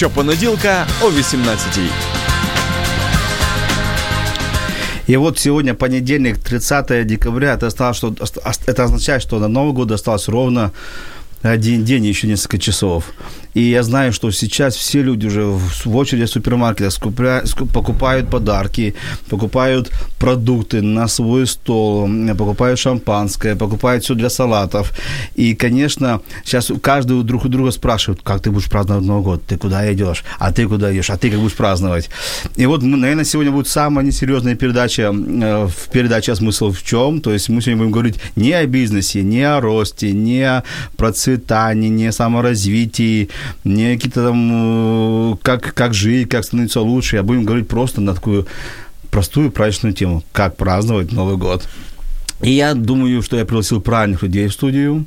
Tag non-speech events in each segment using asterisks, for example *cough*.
Щопонеділка о 18-й. И вот сегодня понедельник, 30 декабря, это, осталось, что, это означает, что на Новый год осталось ровно один день еще несколько часов. И я знаю, что сейчас все люди уже в очереди в супермаркетах покупают подарки, покупают продукты на свой стол, покупают шампанское, покупают все для салатов. И, конечно, сейчас каждый друг у друга спрашивает, как ты будешь праздновать Новый год, ты куда идешь, а ты куда идешь, а ты как будешь праздновать. И вот, наверное, сегодня будет самая несерьезная передача э, в передаче «Смысл в чем?». То есть мы сегодня будем говорить не о бизнесе, не о росте, не о процветании, не о саморазвитии, не какие-то там, э, как, как жить, как становиться лучше, а будем говорить просто на такую простую праздничную тему, как праздновать Новый год. И я думаю, что я пригласил правильных людей в студию.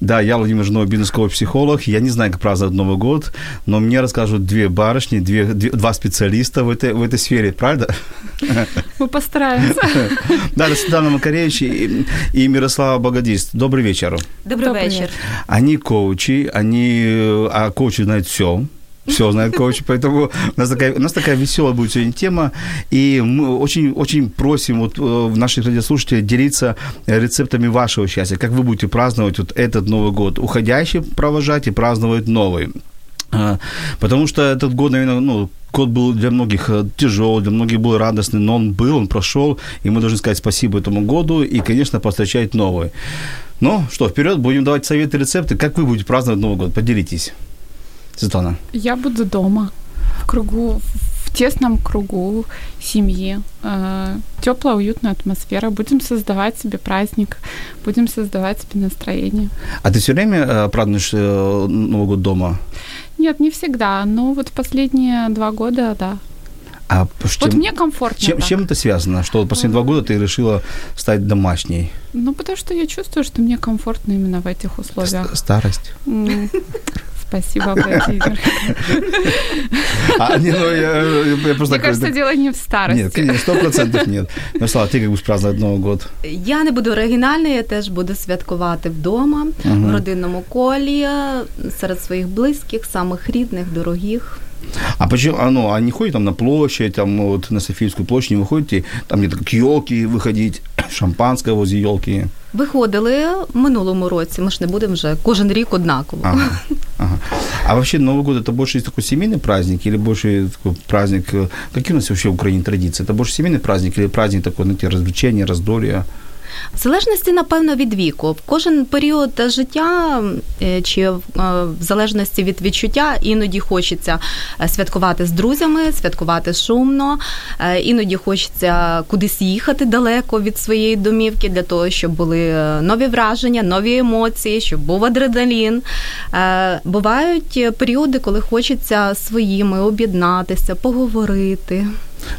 Да, я Владимир Жирнов, бизнес-коуч-психолог. Я не знаю, как праздновать Новый год, но мне расскажут две барышни, две, две, два специалиста в этой, в этой сфере, правда? Мы постараемся. *laughs* Да, это Светлана Макаревич и, и Мирослава Богодист. Добрый вечер. Добрый, Добрый вечер. Они коучи, они, а коучи знают все все знает коуч, поэтому у нас такая, у нас такая веселая будет сегодня тема, и мы очень, очень просим вот э, наших радиослушателей делиться рецептами вашего счастья, как вы будете праздновать вот этот Новый год, уходящий провожать и праздновать новый. А, потому что этот год, наверное, ну, год был для многих э, тяжелый, для многих был радостный, но он был, он прошел, и мы должны сказать спасибо этому году и, конечно, постречать новый. Ну что, вперед, будем давать советы, рецепты. Как вы будете праздновать Новый год? Поделитесь. Светлана? Я буду дома, в кругу, в тесном кругу семьи. Э, теплая, уютная атмосфера. Будем создавать себе праздник, будем создавать себе настроение. А ты все время э, празднуешь э, Новый год дома? Нет, не всегда. Но вот последние два года, да. А вот чем, мне комфортно. Чем, чем это связано? Что последние два года ты решила стать домашней? Ну, потому что я чувствую, что мне комфортно именно в этих условиях. Старость. Спасибо, Владимир. А, не, ну, я, я просто Мне кажется, дело не в старости. Нет, конечно, сто процентов нет. Мирослава, ти як будеш праздновать Новий год? Я не буду оригінальною, я теж буду святкувати вдома, угу. в родинному колі, серед своїх близьких, самих рідних, дорогих. А почему, а, ну, а не ходите там на площадь, там вот на Софийскую площадь, не выходите, там где-то к елке выходить, *coughs* шампанское возле елки? Виходили в минулому році, ми ж не будемо вже кожен рік однаково. Ага, *laughs* ага. А вообще Новый год это больше такой семейный праздник или больше такой праздник, э, какие у нас вообще в Украине традиции? Это больше семейный праздник или праздник такой, знаете, развлечения, раздолья? В залежності, напевно, від віку. Кожен період життя, е, чи е, в залежності від відчуття, іноді хочеться е, святкувати з друзями, святкувати шумно, іноді хочеться кудись їхати далеко від своєї домівки для того, щоб були нові враження, нові емоції, щоб був адреналін. Бувають періоди, коли хочеться своїми об'єднатися, поговорити.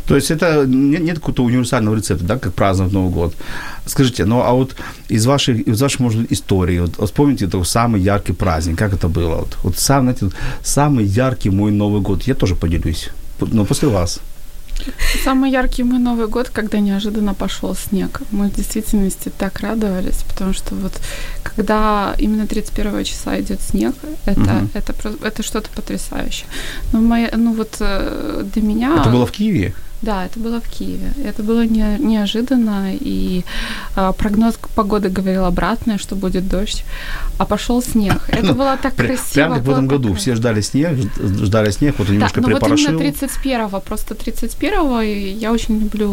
То есть это нет, нет какого-то универсального рецепта, да, как праздновать Новый год. Скажите, ну а вот из ваших, из ваших может, истории, вот, вспомните такой самый яркий праздник, как это было? Вот, вот сам, знаете, самый яркий мой Новый год, я тоже поделюсь, но после вас. Самый яркий мой Новый год, когда неожиданно пошел снег. Мы в действительности так радовались, потому что вот когда именно 31 числа идет снег, это, угу. это, это что-то потрясающее. Но моя, ну вот э, для меня... Это было в Киеве? Да, это было в Киеве. Это было не, неожиданно, и э, прогноз погоды говорил обратное, что будет дождь, а пошел снег. *laughs* Это ну, было так красиво. Прямо как в этом году все ждали снег, ждали снег, вот он немножко да, припорошил. вот именно 31-го, просто 31-го я очень люблю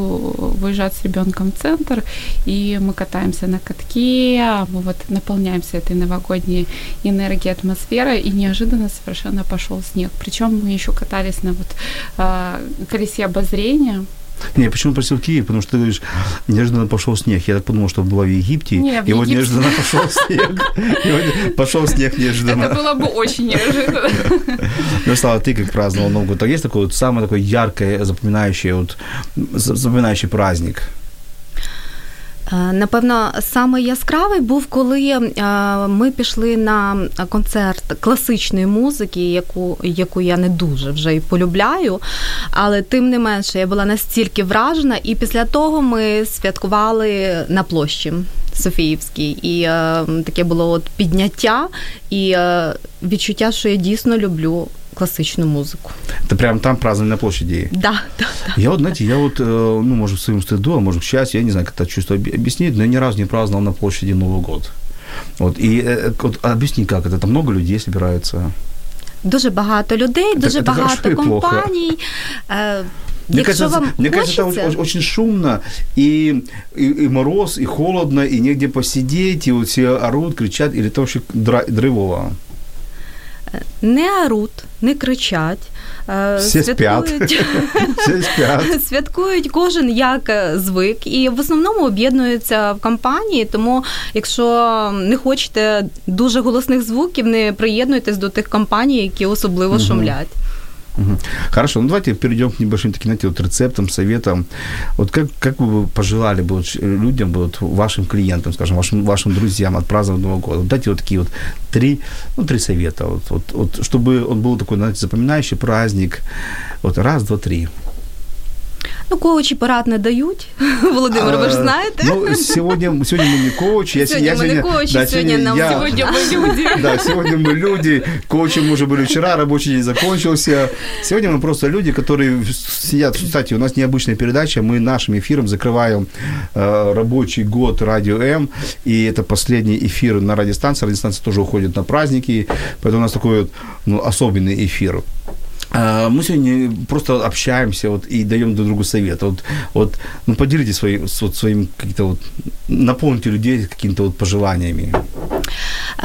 выезжать с ребенком в центр, и мы катаемся на катке, мы вот наполняемся этой новогодней энергией, атмосферой, и неожиданно совершенно пошел снег. Причем мы еще катались на вот э, колесе обозрения, зрения Не, почему просил Киев? Потому что ты говоришь, неожиданно пошел снег. Я так подумал, что было в Египте. Не, в и вот Египте. неожиданно пошел снег. Пошел снег неожиданно. Это было бы очень неожиданно. Ну, Слава, ты как праздновал Новый год? Так есть такой вот самый такой яркий, запоминающий, вот, за- запоминающий праздник? Е, Напевно, саме яскравий був, коли е, ми пішли на концерт класичної музики, яку, яку я не дуже вже і полюбляю. Але тим не менше я була настільки вражена, і після того ми святкували на площі Софіївській. І е, таке було от підняття і відчуття, що я дійсно люблю класичну музику. Это прям там праздновали на площади. Да, да, да. Я вот, знаете, я вот, э, ну, может, к своему стыду, а может, к счастью, я не знаю, как это чувство объ- объяснить, но я ни разу не праздновал на площади Новый год. Вот, и э, вот объясни, как это, там много людей собираются? Дуже багато людей, Це- дуже це хорошо багато плохо? компаній. Мне Якщо кажется, вам мне кажется, это очень, шумно, и, и, и мороз, и холодно, и негде посидеть, и вот все орут, кричат, или это вообще дра- драйвово? Не орут, не кричать. е, Всі святкують- *laughs* Всі спят. *laughs* Святкують кожен як е, звик, і в основному об'єднуються в компанії. Тому, якщо не хочете дуже голосних звуків, не приєднуйтесь до тих компаній, які особливо шумлять. Хорошо, ну давайте перейдем к небольшим таким, знаете, вот рецептам, советам. Вот как, как вы пожелали бы людям, вот вашим клиентам, скажем, вашим, вашим друзьям отпраздновать Новый год? Дайте вот такие вот три, ну, три совета, вот, вот, вот, чтобы он был такой, знаете, запоминающий праздник. Вот раз, два, три. Ну, коучі порад не дають. *laughs* Володимир, ви ж А, знаєте. Ну, сегодня, сегодня мы не коучи. Я, Сегодня я мы не коучи, да, сегодня нам- я- Сегодня мы люди. *laughs* Да, сегодня мы люди. Коучем мы уже были вчера, рабочий день закончился. Сегодня мы просто люди, которые сидят. Кстати, у нас необычная передача. Мы нашим эфиром закрываем э, рабочий год Радио М. И это последний эфир на радиостанции. Радиостанция тоже уходит на праздники. Поэтому у нас такой вот ну, особенный эфир. Мы сегодня просто общаемся вот, и даем друг другу совет. Вот, вот, ну, поделитесь своим, с- вот, своим каким-то вот, наполните людей какими-то вот пожеланиями.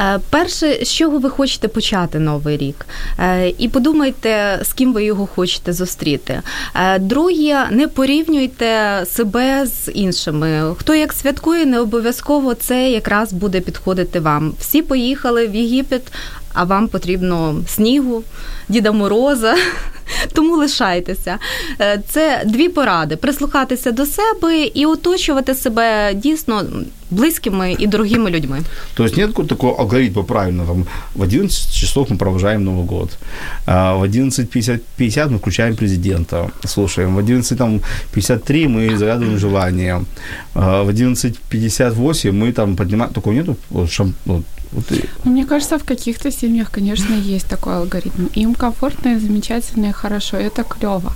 Е, Перше, з чого ви хочете почати новий рік, Е, і подумайте, з ким ви його хочете зустріти. Е, Друге, не порівнюйте себе з іншими. Хто як святкує, не обов'язково це якраз буде підходити вам. Всі поїхали в Єгипет, а вам потрібно снігу, Діда Мороза. *laughs* Тому лишайтеся. Е, Це дві поради: прислухатися до себе і оточувати себе дійсно близькими і дорогими людьми. То есть нет какого-то такого алгоритма правильно, там в 11 часов мы провожаем Новый год, а в 11.50 50 мы включаем президента, слушаем, в 11.53 мы загадываем желание, а в 11.58 мы там поднимаем, такого нету, вот, шам- вот, вот Ну, Мне кажется, в каких-то семьях, конечно, *laughs* есть такой алгоритм. Им комфортно и замечательно, и хорошо, и это клево.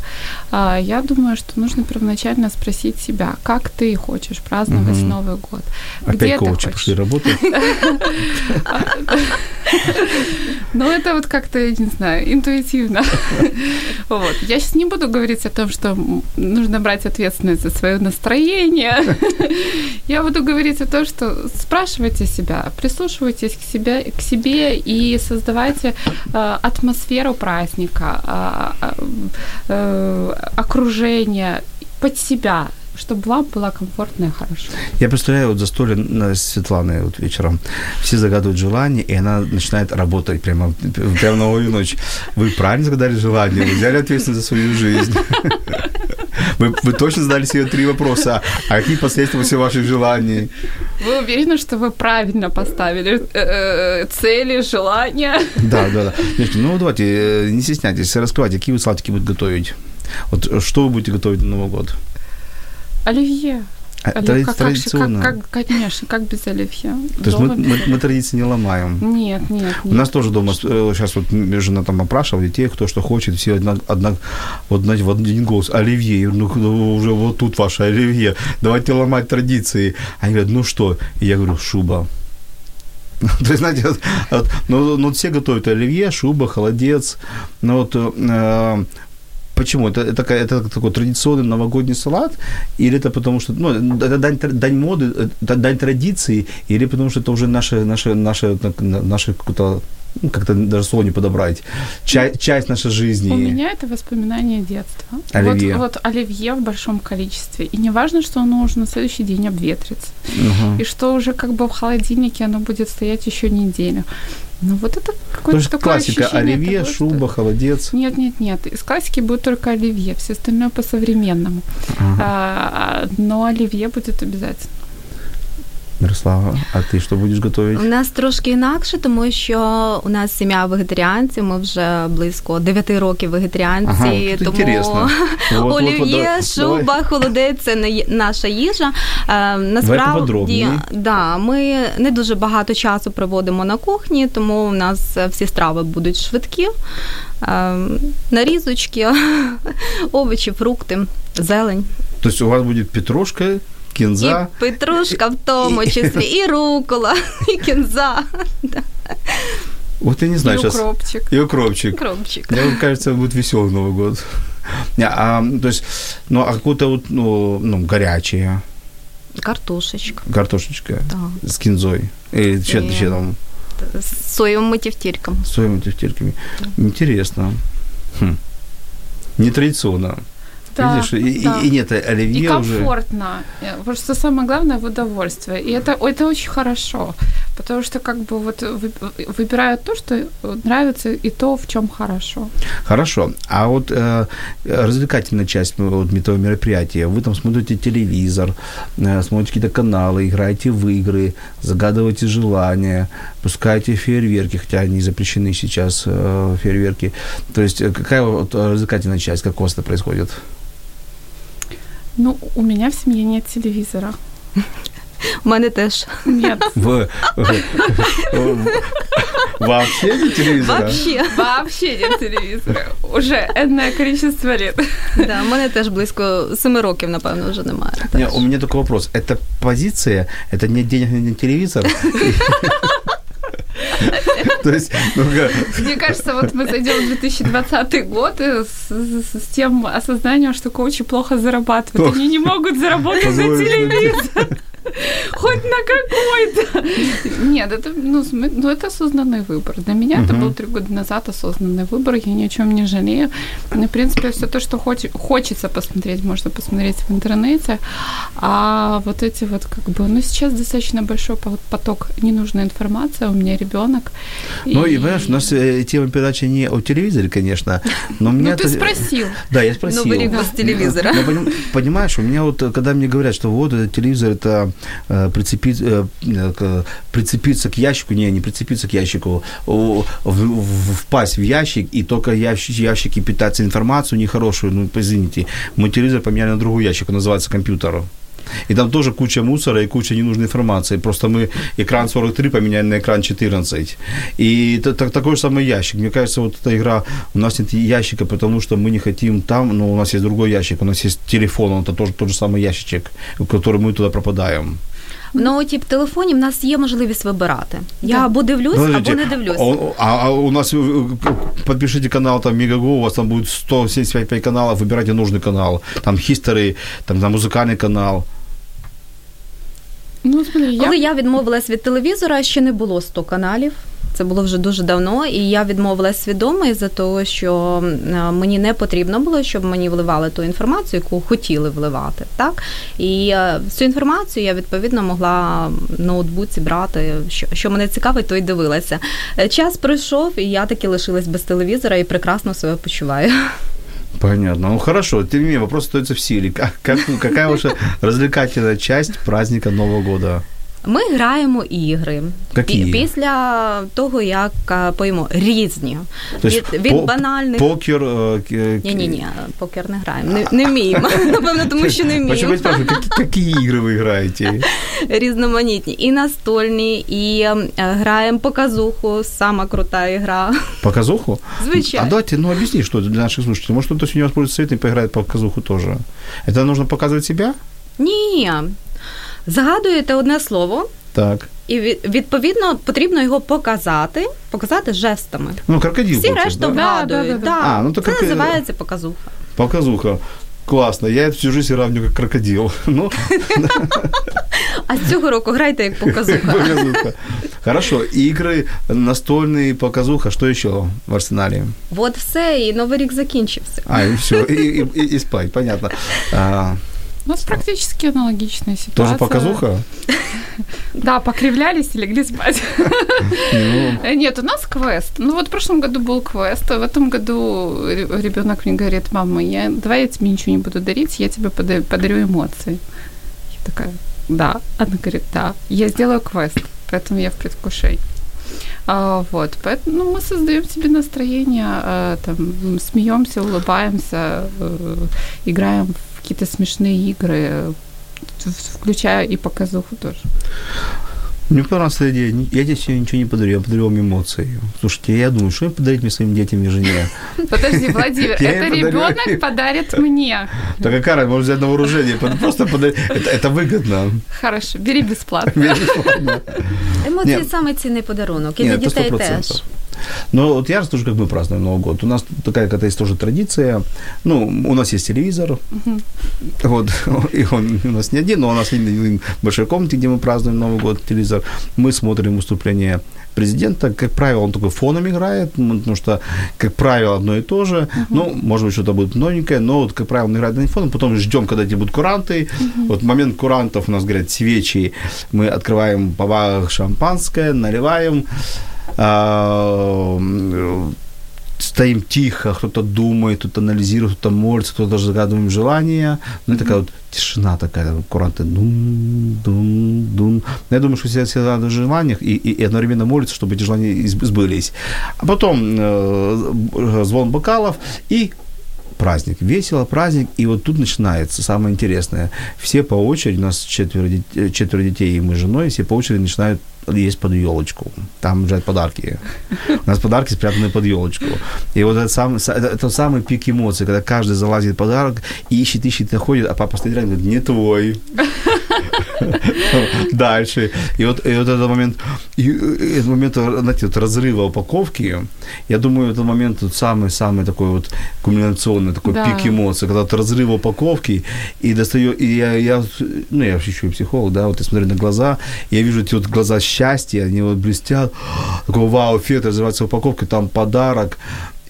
А, Я думаю, что нужно первоначально спросить себя, как ты хочешь праздновать Мгм. Новый год? опять Где ты коучи хочешь? пошли работать. *laughs* Ну, это вот как-то, я не знаю, интуитивно. *laughs* Вот. Я сейчас не буду говорить о том, что нужно брать ответственность за свое настроение. Я буду говорить о том, что спрашивайте себя, прислушивайтесь к себе, к себе и создавайте э, атмосферу праздника, а, а, э, окружение под себя, чтобы вам было комфортно и хорошо. Я представляю вот застолье на- с Светланой вот вечером. Все загадывают желание, и она начинает работать прямо, прямо на новую ночь. Вы правильно загадали желание, вы взяли ответственность за свою жизнь. Вы, вы точно задали себе три вопроса. А какие последствия всех ваших желаний? Вы уверены, что вы правильно поставили э, э, цели, желания? Да, да, да. Девочки, ну давайте, э, не стесняйтесь, раскрывайте, какие вы салатики будете готовить. Вот что вы будете готовить на Новый год? Оливье. А, как, как, традиционно. как, как- конечно, как без оливье? То есть мы, мы, мы традиции не ломаем. Нет, нет, У нет. нас тоже дома сейчас вот м, жена там опрашивала детей, кто что хочет, все одна, одна вот знаете, в один голос оливье, говорю, ну уже вот тут ваше оливье, давайте ломать традиции. Они говорят, ну что? И я говорю, шуба. *laughs* То есть, знаете, вот, вот, ну, ну, вот все готовят оливье, шуба, холодец. Но вот э, почему? Это, это, это такой традиционный новогодний салат? Или это потому что, ну, это дань, дань моды, это дань традиции? Или потому что это уже наше, наше, наше, наше какое-то ну, как-то даже слово не подобрать, Ча- часть нашей жизни. У меня это воспоминание детства. Оливье. Вот, вот оливье в большом количестве. И не важно, что оно уже на следующий день обветрится. Мгм. И что уже как бы в холодильнике оно будет стоять еще неделю. Ну вот это То какое-то есть такое классика, ощущение оливье, того, что- шуба, холодец. Нет, нет, нет. Из классики будет только оливье, все остальное по-современному. А, но оливье будет обязательно. Мирослава, а ты что будешь готовить? У нас трошки інакше, тому що у нас сім'я вегетаріанців. Ми вже близько 9 років вегетаріанці. Ага, тому інтересно. *laughs* Вот, олів'є, шуба, холодець це не наша їжа. Е, Насправді, да, ми не дуже багато часу проводимо на кухні, тому у нас всі страви будуть швидкі. Е, Нарізочки, *laughs* овочі, фрукти, зелень. То есть у вас будет петрушка, кинза. І петрушка в тому числі, і рукола, *laughs* і кінза, Вот я не знаю И сейчас. укропчик. И укропчик. кропчик. Мне кажется, будет веселый Новый год. Не, А, то есть, ну, а какое-то вот, ну, ну, горячее, Картошечка. картошечка Так. с кинзой. И еще, И- еще там З соєвими тівтірками. с соевыми тефтельками. Интересно. Хм. Нетрадиционно. Да, Видишь, и, да. и, и нет, оливье И уже... комфортно. Э, Вот что самое главное в удовольствие. И это, это очень хорошо. Потому что как бы вот вы- выбирают то, что нравится, и то, в чем хорошо. Хорошо. А вот э, развлекательная часть ну, вот, этого мероприятия. Вы там смотрите телевизор, э, смотрите какие-то каналы, играете в игры, загадываете желания, пускаете фейерверки, хотя они запрещены сейчас, э, фейерверки. То есть э, какая вот э, развлекательная часть, как у вас это происходит? Ну, у меня в семье нет телевизора. У мене теж. Нет. В, вообще нет телевизора? Вообще. Вообще нет телевизора. Уже энное количество лет. Да, у мене теж близько семи років, напевно, вже немає. Не, у меня такой вопрос. Это позиция, это нет денег на телевизор? *laughs* То есть, ну, Мне кажется, вот мы зайдем в 2020 год с, тем осознанием, что коучи плохо зарабатывают. Они не могут заработать себе. телевизор. Хоть на какой-то. Нет, это, ну, ну, это осознанный выбор. Для меня это Мгм. был три года назад осознанный выбор. Я ни о чем не жалею. Ну, в принципе, все то, что хоч- хочется посмотреть, можно посмотреть в интернете. А вот эти вот как бы... Ну, сейчас достаточно большой по- поток ненужной информации. У меня ребенок. Ну, и, понимаешь, у нас э, тема передачи не о телевизоре, конечно, но меня... Ну, ты спросил. Да, я спросил. Новый рік без телевизора. Понимаешь, у меня вот, э, когда мне говорят, что вот этот телевизор, это прицепить, э, э, прицепиться к ящику, не, не прицепиться к ящику, впасть в ящик, и только ящик, ящики питаться информацию нехорошую, ну, извините, мы телевизор поменяли на другой ящик, он называется компьютер. И там тоже куча мусора и куча ненужной информации. Просто мы экран 43 поменяли на экран 14. И это так, такой же самый ящик. Мне кажется, вот эта игра, у нас нет ящика, потому что мы не хотим там, но у нас есть другой ящик, у нас есть телефон, это тоже тот же самый ящичек, в который мы туда пропадаем. Ну, ті в телефоні в нас є можливість вибирати. Я Да. або дивлюсь, Подождите, або не дивлюсь. А, а- а у нас э, к- подпишите канал там Мегаго, у вас там будет 175 каналов, выбирайте нужный канал. Там History, там, там музыкальный канал. Ну, смотри, я... Коли я відмовилась від телевізора, ще не було 100 каналів. Це було вже дуже давно, і я відмовилась свідомо із-за того, що мені не потрібно було, щоб мені вливали ту інформацію, яку хотіли вливати. Так? І е, цю інформацію я відповідно могла в ноутбуці брати, що, що мене цікавить, то й дивилася. Е, Час пройшов, і я таки лишилась без телевізора і прекрасно себе почуваю. Понятно. Ну хорошо, тем не менее, вопрос остается в силе. Как, как- какая ваша развлекательная часть праздника Нового года? Ми граємо ігри. Які? Пі- Після того, як е, поїмо різні. То есть від, від по- банальних. Покер... э, к- к- Ні, ні, ні, покер не граємо. Не, не вміємо. *laughs* Напевно, тому що не Почему вміємо. я спрашиваю, какие, какие игры вы играете? Різноманітні. І настольні, і е, граємо показуху, сама крута ігра. Показуху? Звичайно. А давайте, ну объясни, что это для наших слушателей. Может, кто-то сегодня воспользуется советом и поиграет по показуху тоже. Это нужно показывать себя? Ні. Загадуєте одне слово, Так. і відповідно потрібно його показати, показати жестами. Ну, крокодил. Всі решта да? Вгадують. да, да, да. Да, А, ну, то Це як- називається показуха. Показуха. Классно, я всю жизнь равню как крокодил. *laughs* Ну, А з цього року грайте як показуха. показуха. Хорошо, игры, настольные, показуха, что еще в арсенале? От все, і новий рік закінчився. А, и все, и, и- и- и спать, понятно. А, У нас практически аналогичная ситуация. тоже показуха? *laughs* Да, покривлялись и легли спать. Ну, Нет, у нас квест. Ну вот в прошлом году был квест, а в этом году ребенок мне говорит, мама, я, давай я тебе ничего не буду дарить, я тебе пода- подарю эмоции. Я такая, да. Она говорит, да, я сделаю квест, поэтому я в предвкушении. А, вот, поэтому ну, мы создаем себе настроение, а, там, смеемся, улыбаемся, э, играем в какие-то смешные игры, в- включая и показуху тоже. Мне понравилась эта идея. Я тебе сегодня ничего не подарю, я подарю вам эмоции. Слушайте, я думаю, что им подарить мне своим детям и жене? *laughs* Подожди, Владимир, Я это им подарю. ребенок подарит мне. Так какая разница, можно взять на вооружение, просто подарить. *laughs* Это, это выгодно. Хорошо, бери бесплатно. Бесплатно. Емоції Ні. саме цінний подарунок. І Нет, для это дітей 100%. теж. Но вот я расскажу, как мы празднуем Новый год. У нас такая какая-то есть тоже традиция. Ну, у нас есть телевизор. Вот, *laughs* и он у нас не один, но у нас в большой комнате, где мы празднуем Новый год, телевизор. Мы смотрим выступление президента. Как правило, он такой фоном играет, потому что, как правило, одно и то же. Ну, может быть, что-то будет новенькое, но вот, как правило, он играет на фоном. Потом ждем, когда эти будут куранты. Вот в момент курантов у нас горят свечи. Мы открываем по шампанское, наливаем. А, стоим тихо, кто-то думает, кто-то анализирует, кто-то молится, кто-то даже загадываем желания. Ну, и такая вот тишина такая, куранты дум, дум, дум. Я думаю, что все, все загадывают желаниях и, и, и одновременно молятся, чтобы эти желания сбылись. А потом э, звон бокалов и праздник. Весело, праздник. И вот тут начинается самое интересное. Все по очереди, у нас четверо, дет- четверо детей, и мы с женой, все по очереди начинают есть под елочку. Там лежат подарки. У нас подарки спрятаны под елочку. И вот это самый, это, это самый пик эмоций, когда каждый залазит в подарок, ищет, ищет, находит, а папа стоит рядом и говорит, не твой. *laughs* Дальше. И вот, и вот этот момент, и, этот момент, знаете, вот разрыва упаковки, я думаю, этот момент тут самый-самый такой вот кульминационный, такой Да. пик эмоций, когда вот разрыв упаковки, и достаю, и я, я, ну, я вообще еще и психолог, да, вот я смотрю на глаза, я вижу эти вот глаза счастья, они вот блестят, такой вау-эффект, разрывается упаковка, там подарок,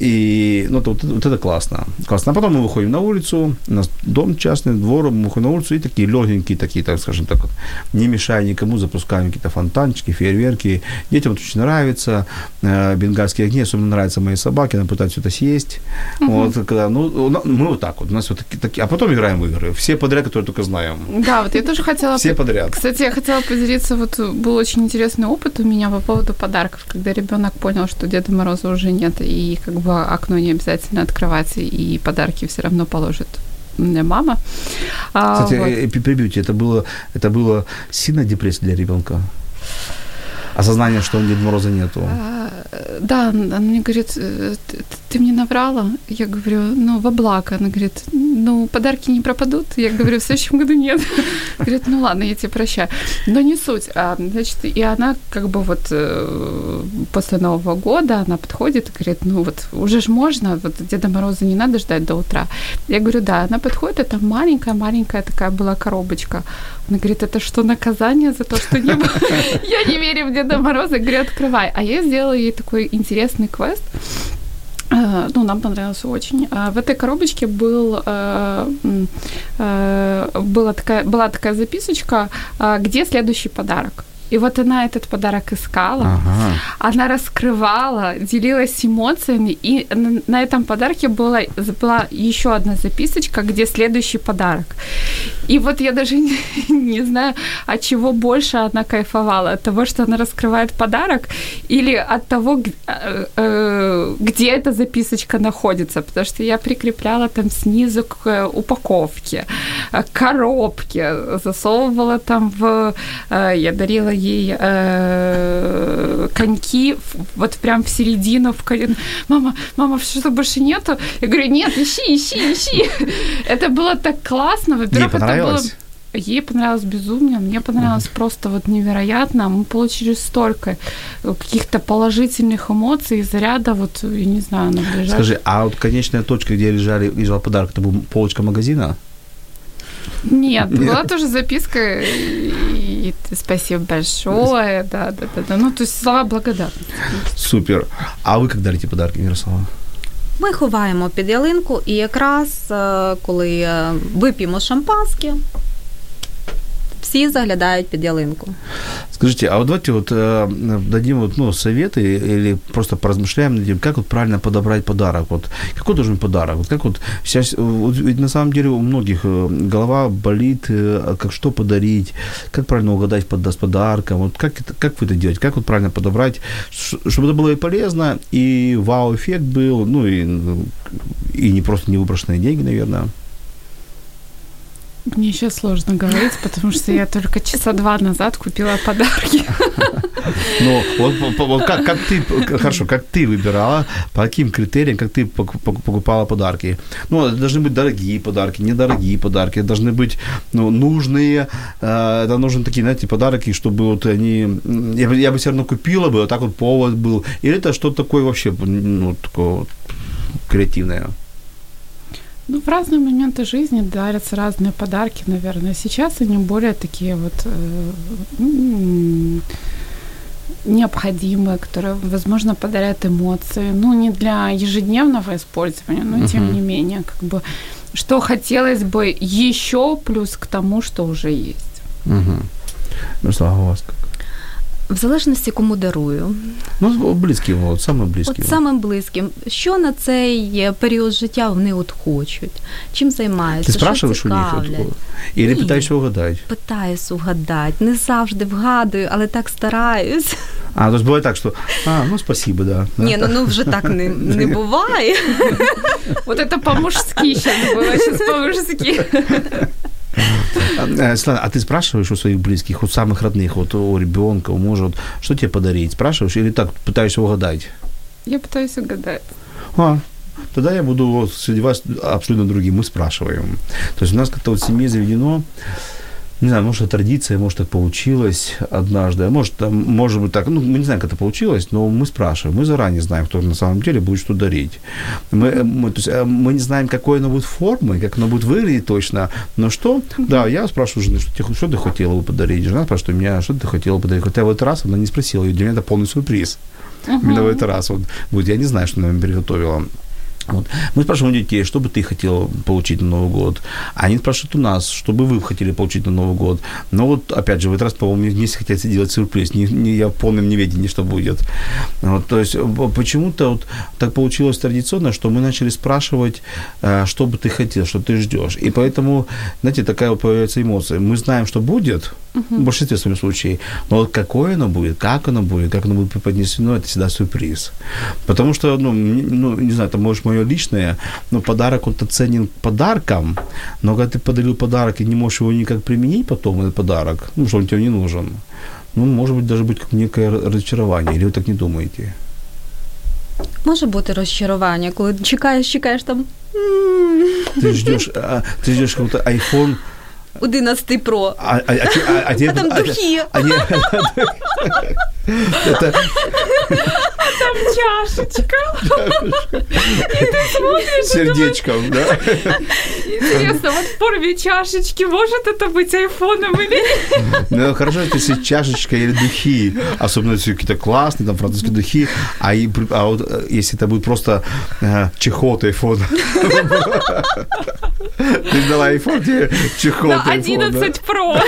и, ну, вот, вот это классно. Классно. А потом мы выходим на улицу, у нас дом частный, двор, мы выходим на улицу, и такие легенькие, такие, так скажем так, вот, не мешая никому, запускаем какие-то фонтанчики, фейерверки. Детям это очень нравится. Э, Бенгальские огни, особенно нравятся моей собаке, она пытается это съесть. Вот, когда, ну, у на- мы вот так вот, у нас вот такие, такие, а потом играем в игры. Все подряд, которые только знаем. Да, вот я тоже хотела... Все подряд. Кстати, я хотела поделиться, вот был очень интересный опыт у меня по поводу подарков, когда ребенок понял, что Деда Мороза уже нет, и как бы окно не обязательно открывать, и подарки все равно положит мне мама. А, Кстати, вот. э, перебьете, это было, это было сильная депрессия для ребенка? Осознание, что Деда Мороза нету. А, Да, она мне говорит, «Э, ты, мне наврала? Я говорю, ну, во благо. Она говорит, ну, подарки не пропадут? Я говорю, в следующем году нет. *laughs* Говорит, ну ладно, я тебе прощаю. Но не суть. А, значит, и она как бы вот э, после Нового года, она подходит и говорит, ну вот уже ж можно, вот Деда Мороза не надо ждать до утра. Я говорю, да. Она подходит, это маленькая-маленькая такая была коробочка. Она говорит, это что, наказание за то, что не было? *laughs* Я не верю в Деда Мороза. Я говорю, открывай. А я сделала ей такой интересный квест. Э, Ну, нам понравился очень. А В этой коробочке был, э, э, была, такая, была такая записочка, где следующий подарок. И вот она этот подарок искала, Ага. она раскрывала, делилась эмоциями, и на, этом подарке была, была еще одна записочка, где следующий подарок. И вот я даже не, *laughs* не знаю, от чего больше она кайфовала, от того, что она раскрывает подарок, или от того, э, э, где эта записочка находится, потому что я прикрепляла там снизу к э, упаковке, к коробке, засовывала там в... Я дарила ей э, коньки вот прям в середину, в колен. Мама, мама, что-то больше нету? Я говорю, нет, ищи, ищи, ищи. Это было так классно. Во-первых, это было... ей понравилось безумно, мне понравилось mm-hmm. просто вот невероятно. Мы получили столько каких-то положительных эмоций, заряда, вот, я не знаю, на. Скажи, а вот конечная точка, где лежали, лежал подарок, это был полочка магазина? Нет, Нет, была тоже записка, и, и спасибо большое, да, да, да, да. Ну, то есть слова благодарности. Супер. А ви як дарите подарки, Мирослава? Ми ховаємо під ялинку, і якраз коли вип'ємо шампанське, всі заглядають під ялинку. Скажите, а вот давайте вот э, дадим вот, ну, советы или просто поразмышляем над тем, как вот правильно подобрать подарок. Вот какой должен подарок? Вот как вот сейчас, вот, ведь на самом деле у многих э, голова болит, э, как что подарить, как правильно угадать под, с подарком, вот как, это, как вы это делаете, как вот правильно подобрать, чтобы это было и полезно, и вау-эффект был, ну и, и не просто не выброшенные деньги, наверное. Мне сейчас сложно говорить, потому что я только часа два назад купила подарки. *laughs* Ну, вот, вот как, как ты, хорошо, как ты выбирала, по каким критериям, как ты покупала подарки? Ну, должны быть дорогие подарки, недорогие подарки, должны быть ну, нужные, э, это нужны такие, знаете, подарки, чтобы вот они, я бы, я бы все равно купила бы, вот так вот повод был, или это что-то такое вообще, ну, такое вот креативное? Ну, в разные моменты жизни дарятся разные подарки, наверное. Сейчас они более такие вот э, необходимые, которые, возможно, подарят эмоции. Ну, не для ежедневного использования, но uh-huh. тем не менее, как бы, что хотелось бы еще плюс к тому, что уже есть. Угу. Ну, слава вас как? В залежності кому дарую. Ну, близькі, от, саме близькі. От самим близьким. Що на цей період життя вони от хочуть? Чим займаються? Ти спрашиваєш у них? І не питаєшся угадати? Питаюсь угадати. Не завжди вгадую, але так стараюсь. А, то есть бывает так, что, а, ну, спасибо, да. Не, ну, ну вже так не, не буває. *laughs* Вот это по-мужски сейчас было, сейчас по-мужски. *laughs* Э, Светлана, а ты спрашиваешь у своих близких, у самых родных, вот у ребенка, у мужа, вот, что тебе подарить? Спрашиваешь или так пытаешься угадать? Я пытаюсь угадать. А, тогда я буду вот среди вас абсолютно другим. Мы спрашиваем. То есть у нас как-то вот в семье заведено, не знаю, может, это традиция, может, так получилось однажды, а может, там, может быть так, ну, мы не знаем, как это получилось, но мы спрашиваем, мы заранее знаем, кто на самом деле будет что дарить. Мы, мы, то есть, э, мы не знаем, какой оно будет формы, как оно будет выглядеть точно, но что, да, я спрашиваю жены, что, ты, что ты хотела бы подарить, жена спрашивает меня, что ты хотела бы подарить, хотя в этот раз она не спросила, для меня это полный сюрприз. Uh-huh. Именно в этот раз. Вот, вот я не знаю, что она мне приготовила. Вот. Мы спрашиваем у детей, что бы ты хотел получить на Новый год. Они спрашивают у нас, что бы вы хотели получить на Новый год. Но вот, опять же, в этот раз, по-моему, не хотят делать сюрприз. Не, не, я в полном неведении, что будет. Вот, то есть, почему-то вот так получилось традиционно, что мы начали спрашивать, э, что бы ты хотел, что ты ждешь. И поэтому, знаете, такая вот появляется эмоция. Мы знаем, что будет, uh-huh. в большинстве своем случае, но вот какое оно будет, как оно будет, как оно будет преподнесено, это всегда сюрприз. Потому что, ну, ну не знаю, это может мое личное, но подарок, он-то ценен подарком, но когда ты подарил подарок и не можешь его никак применить потом, этот подарок, ну, что он тебе не нужен, ну, может быть, даже быть как некое разочарование, или вы так не думаете? Може бути розчарування, коли чекаєш, чекаєш там. Ти ждеш, а, ти ждеш какой-то iPhone 11 Pro. А, а, а, а, а, а там духи. А, а, это... Там чашечка. И ты смотришь. Сердечком, да? Интересно, вот в форме чашечки может это быть айфоном или Ну, хорошо, если чашечка или духи, особенно если какие-то классные, там, французские духи, а, и, а вот э, если это будет просто э, чехол от айфона. Ты дала айфон, тебе чехол от 11 Pro.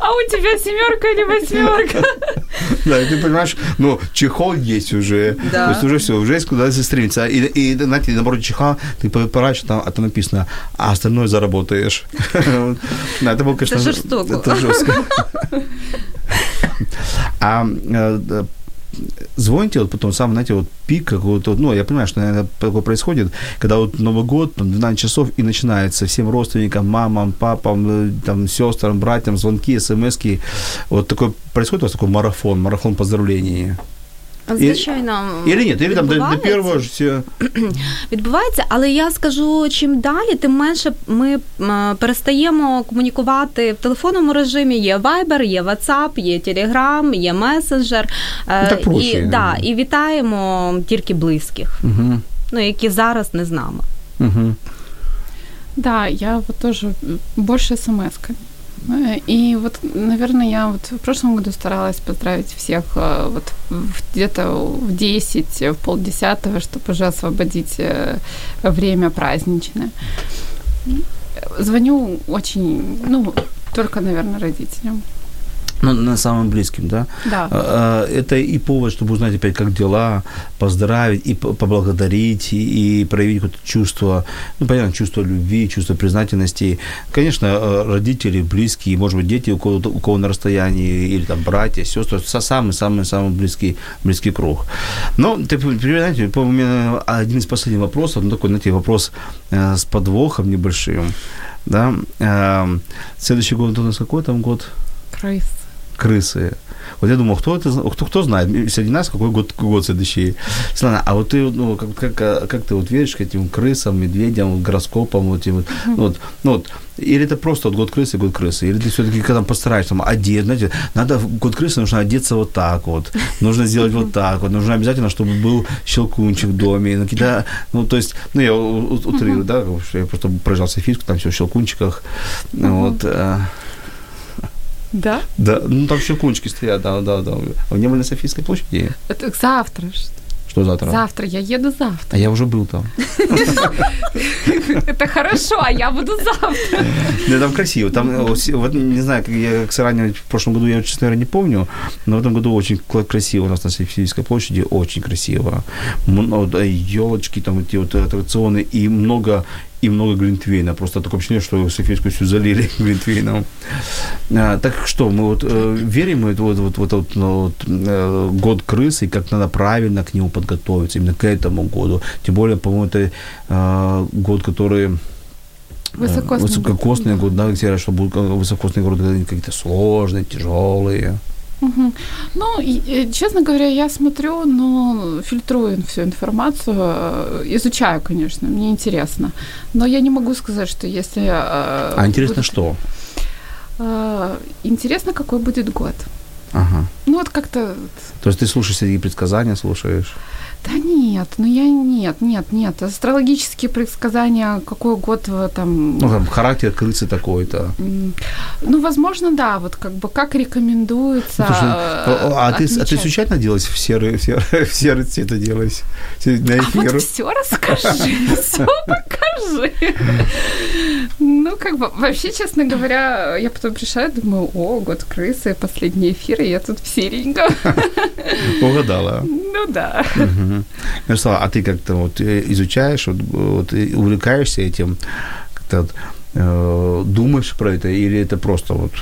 А у тебя семерка или восьмерка? *laughs* Да, ты понимаешь, ну, чехол есть уже. Да. То есть уже все, уже есть куда стремиться. И, и знаете, наоборот, чехол, ты поворачиваешь, там это написано, а остальное заработаешь. *laughs* Это было, конечно... Это жестоко. Это жестко. *laughs* А э, звоните вот потом, сам, знаете, вот пик какой-то, ну, я понимаю, что, наверное, такое происходит, когда вот Новый год, там, 12 часов, и начинается всем родственникам, мамам, папам, э, там, сестрам, братьям, звонки, смс вот такой, происходит у вас такой марафон, марафон поздравлений? Звичайно, Или нет, или там до, до первого ж все. *clears throat* відбувається, але я скажу, чим далі, тим менше ми перестаємо комунікувати в телефонному режимі. Є Viber, є WhatsApp, є Telegram, є месенджер. Е, так проще. і, да, і вітаємо тільки близьких, Угу. ну які зараз не з нами. Угу. Да, я вот тоже больше смс-ками. Э, И вот, наверное, я вот в прошлом году старалась поздравить всех э, вот где-то в 10, в полдесятого, чтобы уже освободить э, время праздничное. Звоню очень, ну, только, наверное, родителям. Ну, на самым близким, да? Да. А, а, Это и повод, чтобы узнать опять, как дела, поздравить и по- поблагодарить, и, и проявить какое-то чувство, ну, понятно, чувство любви, чувство признательности. Конечно, э, родители, близкие, может быть, дети, у кого, у кого на расстоянии, или там братья, сестры, самый-самый-самый близкий, близкий круг. Но, ты знаете, по- у меня один из последних вопросов, ну, такой, знаете, вопрос э, с подвохом небольшим, да. Э, Следующий год у нас какой там год? Крыс. Крысы. Вот я думал, кто это, кто, кто знает? Среди нас, какой год, год следующий. Светлана, а вот ты, ну, как, как, как ты вот веришь к этим крысам, медведям, вот, гороскопам, вот, этим вот, ну, вот, ну, вот, или это просто вот год крысы, год крысы, или ты все-таки когда постараешься, там, одеть, знаете, надо в год крысы нужно одеться вот так вот, нужно сделать вот так вот, нужно обязательно, чтобы был щелкунчик в доме, ну, какие-то, ну, то есть, ну, я утрирую, да, я просто проезжался в физику, там все в щелкунчиках, вот, а, Да? да, ну там щелкунчики стоят, да, да, да. А не были на Софийской площади? Это завтра. Что завтра? Завтра, я еду А завтра. я уже был там. Это хорошо, а я буду завтра. Да, там красиво. Там, э, вот, не знаю, как я как сравнивать в прошлом году, я, честно говоря, не помню, но в этом году очень красиво у нас на Софийской площади, очень красиво. елочки, там эти вот аттракционы и много и много глинтвейна. Просто такое впечатление, что Софийскую всю залили *laughs* глинтвейном. А, так что, мы вот э, верим мы вот, вот, вот, вот, ну, вот, э, год крысы, и как надо правильно к нему подготовиться, именно к этому году. Тем более, по-моему, это э, год, который Высокосный Э, Высококосный год, да, где что будут э, высокосные годы какие-то сложные, тяжелые. Мгм. Ну, и, э, честно говоря, я смотрю, но фильтрую всю информацию, э, изучаю, конечно, мне интересно. Но я не могу сказать, что если... э, А интересно, будет- что? Интересно, какой будет год. Ага. Ну, вот как-то... То есть ты слушаешь такие предсказания, слушаешь? Да нет, ну я нет, нет, нет. Астрологические предсказания, какой год э, там... Ну, там, характер крысы такой-то. Ну, возможно, да, вот как бы как рекомендуется. Слушай, э, а, а ты, а ты случайно делалась в серый, в серый, *laughs* в серый цвет оделась? На А эфир? вот все расскажи, *laughs* все покажи. Ну, как бы, вообще, честно говоря, я потом пришла и думаю, о, год крысы, последний эфир, и я тут в сереньком. *laughs* Угадала. Ну да. Мгм. Мирослава, а ты как-то вот э, изучаешь, вот, вот и увлекаешься этим, как-то вот, э, думаешь про это, или это просто вот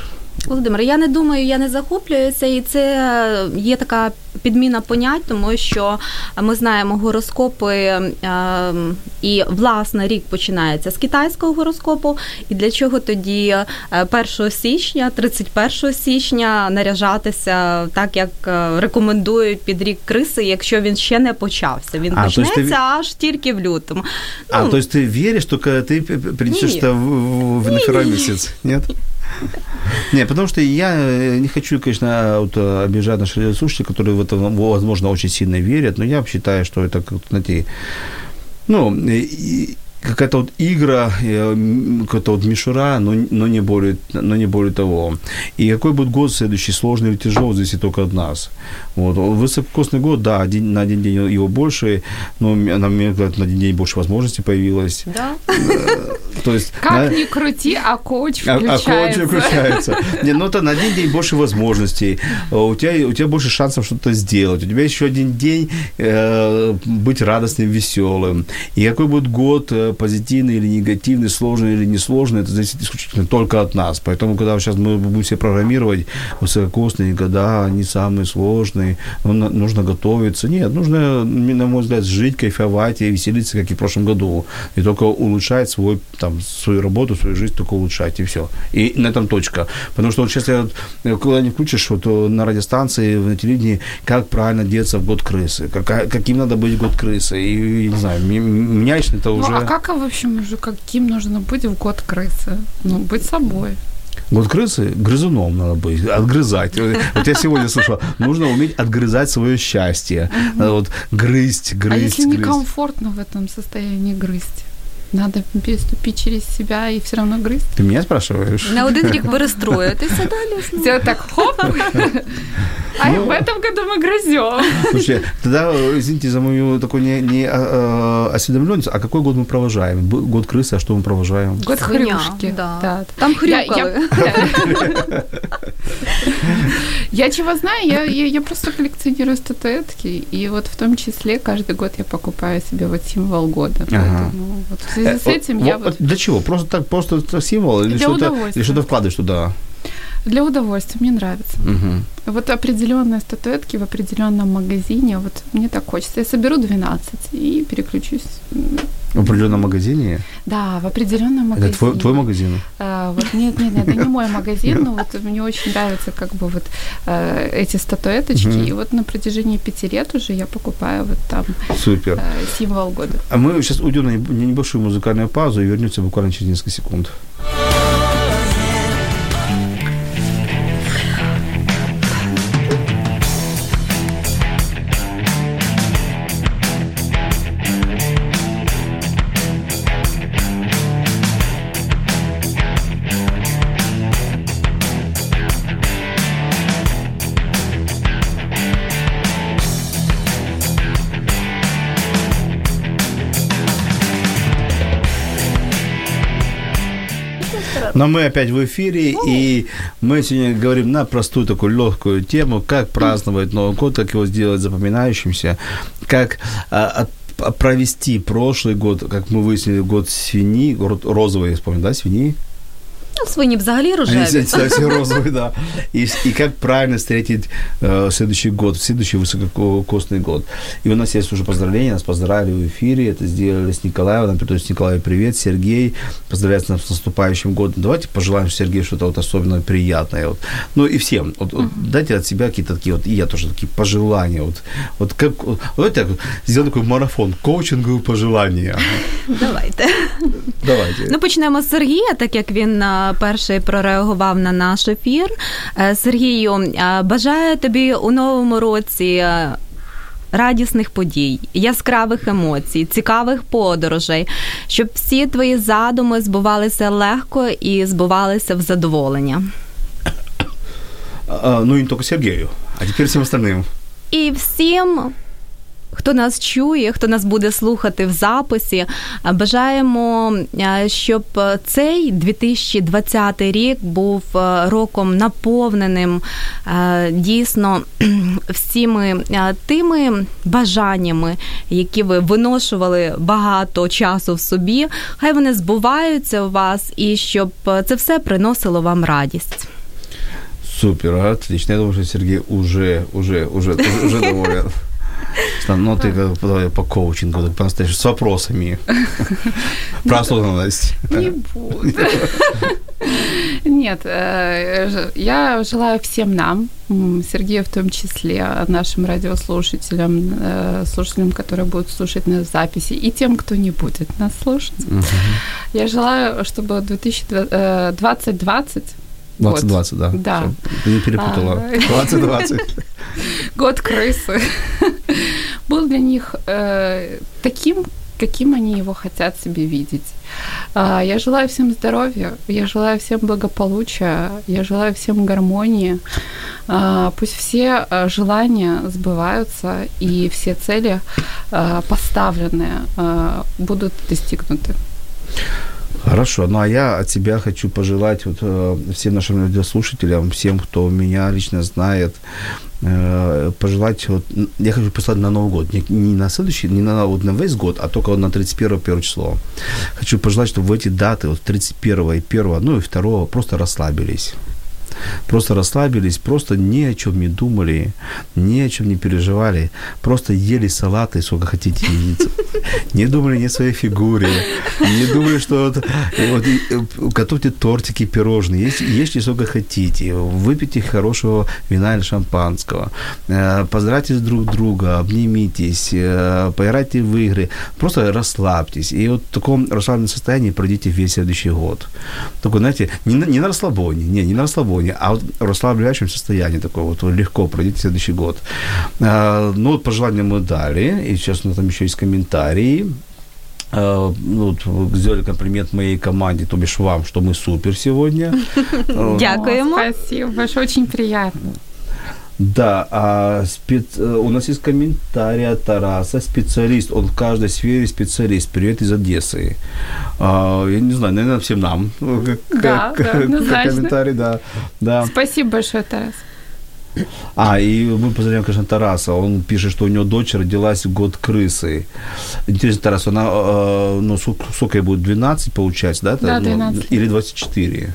Володимир, я не думаю, я не захоплююся, і це є така підміна понять, тому що ми знаємо гороскопи, е, і власне рік починається з китайського гороскопу. І для чого тоді е, 1 січня, 31 січня наряжатися так, як е, рекомендують під рік криси, якщо він ще не почався. Він А, то есть почнеться ти- аж тільки в лютому. А, Ну, то есть ты веришь, только ты п- п- принесешь Нет. это в, в- на второй Нет, потому что я э, не хочу, конечно, вот, э, обижать наших слушателей, которые в это, возможно, очень сильно верят, но я считаю, что это, знаете, ну, и какая-то вот игра, э, какая-то вот мишура, но, но, не более, но не более того. И какой будет год следующий, сложный или тяжелый, зависит только от нас. Вот. Высококосный год, да, один, на один день его больше, но на на один день больше возможностей появилось. да. То есть, Как на- ни крути, а коуч а, а включается. коуч включается. Не, ну это на один день больше возможностей. А У тебя, у тебя больше шансов что-то сделать. У тебя еще один день э, быть радостным, веселым. И какой будет год, э, позитивный или негативный, сложный или несложный, это зависит исключительно только от нас. Поэтому, когда сейчас мы будем себе программировать высококосные года, они самые сложные, ну, нужно готовиться. Нет, нужно, на мой взгляд, жить, кайфовать и веселиться, как и в прошлом году. И только улучшать свой там свою работу, свою жизнь только улучшать, и все. И на этом точка. Потому что вот сейчас я, когда не включишь вот на радиостанции, на телевидении, как правильно деться в год крысы, как, каким надо быть год крысы. И, не знаю, меня лично это уже... Ну, а как в общем уже, каким нужно быть в год крысы? Ну, быть собой. Вот крысы грызуном надо быть, отгрызать. Вот я сегодня слышал, нужно уметь отгрызать свое счастье. Надо вот грызть, грызть, А если некомфортно в этом состоянии грызть? Надо переступить через себя и все равно грызть. Ты меня спрашиваешь? На один рік перестроїтися далі. Все так хоп. А ну, *laughs* в этом году мы грызем. Слушай, тогда, извините за мою такую не, не а, а, осведомленность, а какой год мы провожаем? Год крысы, а что мы провожаем? Год хрюшки. Да. да. Там хрюкали. Я, *laughs* я, я чего знаю, я, я, я просто коллекционирую статуэтки, и вот в том числе каждый год я покупаю себе вот символ года. Ага. Поэтому вот в связи с э, этим я вот... Для чего? Просто так, просто символ? Или что-то, или что-то вкладываешь туда? Для удовольствия, мне нравится. Угу. Вот определенные статуэтки в определенном магазине, вот мне так хочется. Я соберу 12 и переключусь. В определенном магазине? Да, в определенном магазине. Это твой, твой магазин? А, вот нет, нет, это не мой магазин, но вот мне очень нравятся как бы вот э, эти статуэточки. Угу. И вот на протяжении пяти лет уже я покупаю вот там Супер. Э, символ года. А мы сейчас уйдем на небольшую музыкальную паузу и вернемся буквально через несколько секунд. Но мы опять в эфире, и мы сегодня говорим на простую такую легкую тему, как праздновать Новый год, как его сделать запоминающимся, как а, провести прошлый год, как мы выяснили, год свиньи, розовый, я вспомнил, да, свиньи? Ну, свині взагалі рожеві. Они все, все розовые, да. И, и как правильно встретить э, следующий год, следующий высококосный год. И у нас есть уже поздравления, нас поздравили в эфире, это сделали с Николаевым, нам передают Николаю привет, Сергей, поздравляет нас с наступающим годом. Давайте пожелаем Сергею что-то вот особенно приятное. Вот. Ну и всем, вот, вот, дайте от себя какие-то такие вот, и я тоже такие пожелания. Вот, вот как, вот, давайте сделаем такой марафон, коучинговые пожелания. *laughs* Давайте. Давайте. Ну почнемо з Сергія, так як він перший прореагував на наш ефір. Е, Сергію, бажаю тобі у новому році. Е, радісних подій, яскравих емоцій, цікавих подорожей, щоб всі твої задуми збувалися легко і збувалися в задоволення. *coughs* А, ну і тільки Сергію, а тепер всім остальним. І всім хто нас чує, хто нас буде слухати в записі. Бажаємо, щоб цей 2020 рік був роком наповненим дійсно *clears throat* всіми тими бажаннями, які ви виношували багато часу в собі. Хай вони збуваються у вас, і щоб це все приносило вам радість. Супер, отлично. Я думаю, что Сергей уже, уже, уже, уже *laughs* доволен. Ну, ты по коучингу, ты по-настоящему с вопросами. *laughs* Про осознанность. Не буду. Нет, э, я желаю всем нам, Сергею в том числе, нашим радиослушателям, э, слушателям, которые будут слушать нас в записи, и тем, кто не будет нас слушать. Я желаю, чтобы 2020 2020, да. Да. Ты не перепутала. 2020. *laughs* Год крысы. Был для них э, таким, каким они его хотят себе видеть. А, я желаю всем здоровья, я желаю всем благополучия, я желаю всем гармонии. А, пусть все э, желания сбываются и все цели э, поставленные будут достигнуты. Хорошо, ну а я от тебя хочу пожелать вот, э, всем нашим радиослушателям, всем, кто меня лично знает, э, пожелать, вот, я хочу послать на Новый год, не, не на следующий, не на, вот, на весь год, а только на 31 1 число. Хочу пожелать, чтобы в эти даты, вот 31 и 1, ну и 2 просто расслабились Просто расслабились, просто ни о чем не думали, ни о чем не переживали, просто ели салаты, сколько хотите яиц. Не думали ни о своей фигуре, не думали, что вот, вот, готовьте тортики, пирожные, ешьте, ешьте сколько хотите, выпейте хорошего вина или шампанского, э, поздравьте друг друга, обнимитесь, э, поиграйте в игры, просто расслабьтесь. И вот в таком расслабленном состоянии пройдите весь следующий год. Только, знаете, не не на расслабоне, не, не на расслабоне, а вот в расслабляющем состоянии такой вот, легко пройдите следующий год. Э, ну, вот пожелания мы дали, и сейчас у нас там еще есть комментарии. Uh, ну, вот, сделали комплимент моей команде, то бишь вам, что мы супер сегодня. *laughs* Дякуємо. Спасибо большое, очень приятно. Да, а спец... Э, у нас есть комментарий от Тараса, специалист, он в каждой сфере специалист. Привет из Одессы. А, я не знаю, наверное, всем нам. Как, да, как, да, как комментарий, да, да. Спасибо большое, Тарас. А, и мы поздравляем, конечно, Тараса. Он пишет, что у него дочь родилась в год крысы. Интересно, Тарас, она, э, ну, сколько ей будет, 12, получается, да? Да, 12. Или 24?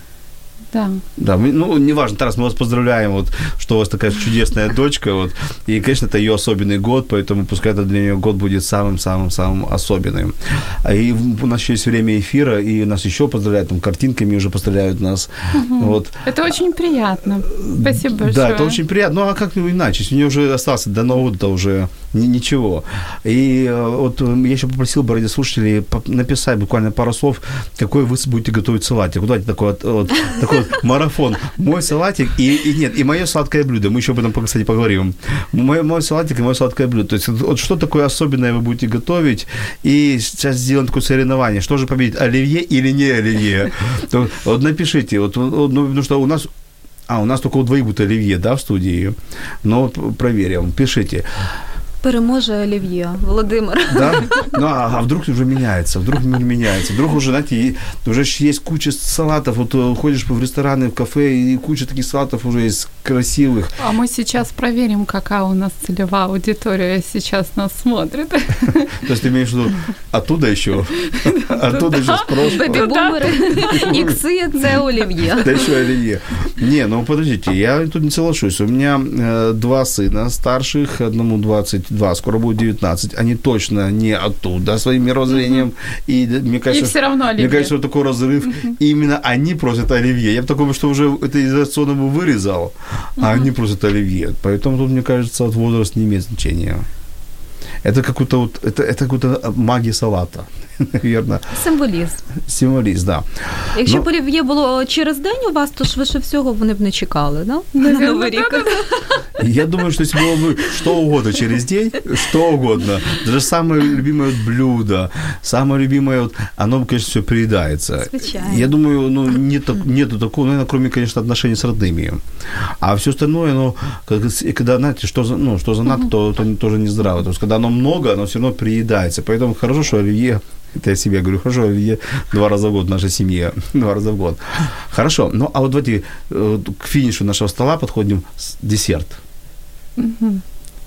Да. Да, мы, ну, неважно, Тарас, мы вас поздравляем, вот, что у вас такая чудесная дочка, вот, и, конечно, это ее особенный год, поэтому пускай это для нее год будет самым-самым-самым особенным. А и у нас еще есть время эфира, и нас еще поздравляют, там, картинками уже поздравляют нас, угу. вот. Это очень приятно, спасибо большое. Да, это очень приятно, ну, а как иначе, у нее уже остался до Нового года уже ничего. И э, вот я еще попросил бы радиослушателей написать буквально пару слов, какой вы будете готовить салатик. Куда такой вот, вот, такой вот марафон. Мой салатик и, и нет, и мое сладкое блюдо. Мы еще об этом, кстати, поговорим. Мой, мой салатик и мое сладкое блюдо. То есть вот что такое особенное вы будете готовить. И сейчас сделаем такое соревнование. Что же победит, оливье или не оливье? Вот напишите. Вот, ну, потому что у нас а, у нас только у двоих будет оливье, да, в студии. Но проверим. Пишите переможе Олів'є, Володимир. Да? Ну, а, а вдруг уже меняется, вдруг мир меняется, вдруг уже, знаете, уже есть куча салатов, вот э, ходишь в рестораны, в кафе, и куча таких салатов уже есть красивых. А мы сейчас проверим, какая у нас целевая аудитория сейчас нас смотрит. То есть ты имеешь в виду оттуда еще? Оттуда еще спрос. Бебі-бумери, ікси – це олів'є. Да еще оливье. Не, ну подождите, я тут не соглашусь. У меня э, два сына старших, одному 20 22, скоро будет 19, они точно не оттуда своим мировоззрением. И мне кажется, и все равно оливье. Мне кажется, вот такой разрыв. И именно они просят оливье. Я бы такого, что уже это из рациона бы вырезал, а они просят оливье. Поэтому тут, мне кажется, вот возраст не имеет значения. Это какой-то вот, это, это какой-то магия салата, *laughs* наверное. Символізм. Символізм, да. Якщо б олів'є було через день у вас, то швидше всього вони б не чекали, да? На Новий рік. Я думаю, что если было бы что угодно через день, что угодно, даже самое любимое вот блюдо, самое любимое, вот, оно, конечно, все приедается. Случайно. Я думаю, ну, нет, нету такого, наверное, кроме, конечно, отношений с родными. А все остальное, ну, когда, знаете, что, за, ну, что занадто, то, то тоже не здраво. То есть, когда оно много, оно все равно приедается. Поэтому хорошо, что оливье это я себе говорю, хорошо, оливье два раза в год в нашей семье, *laughs* два раза в год. Хорошо, ну а вот давайте э, к финишу нашего стола подходим с десерт. Угу.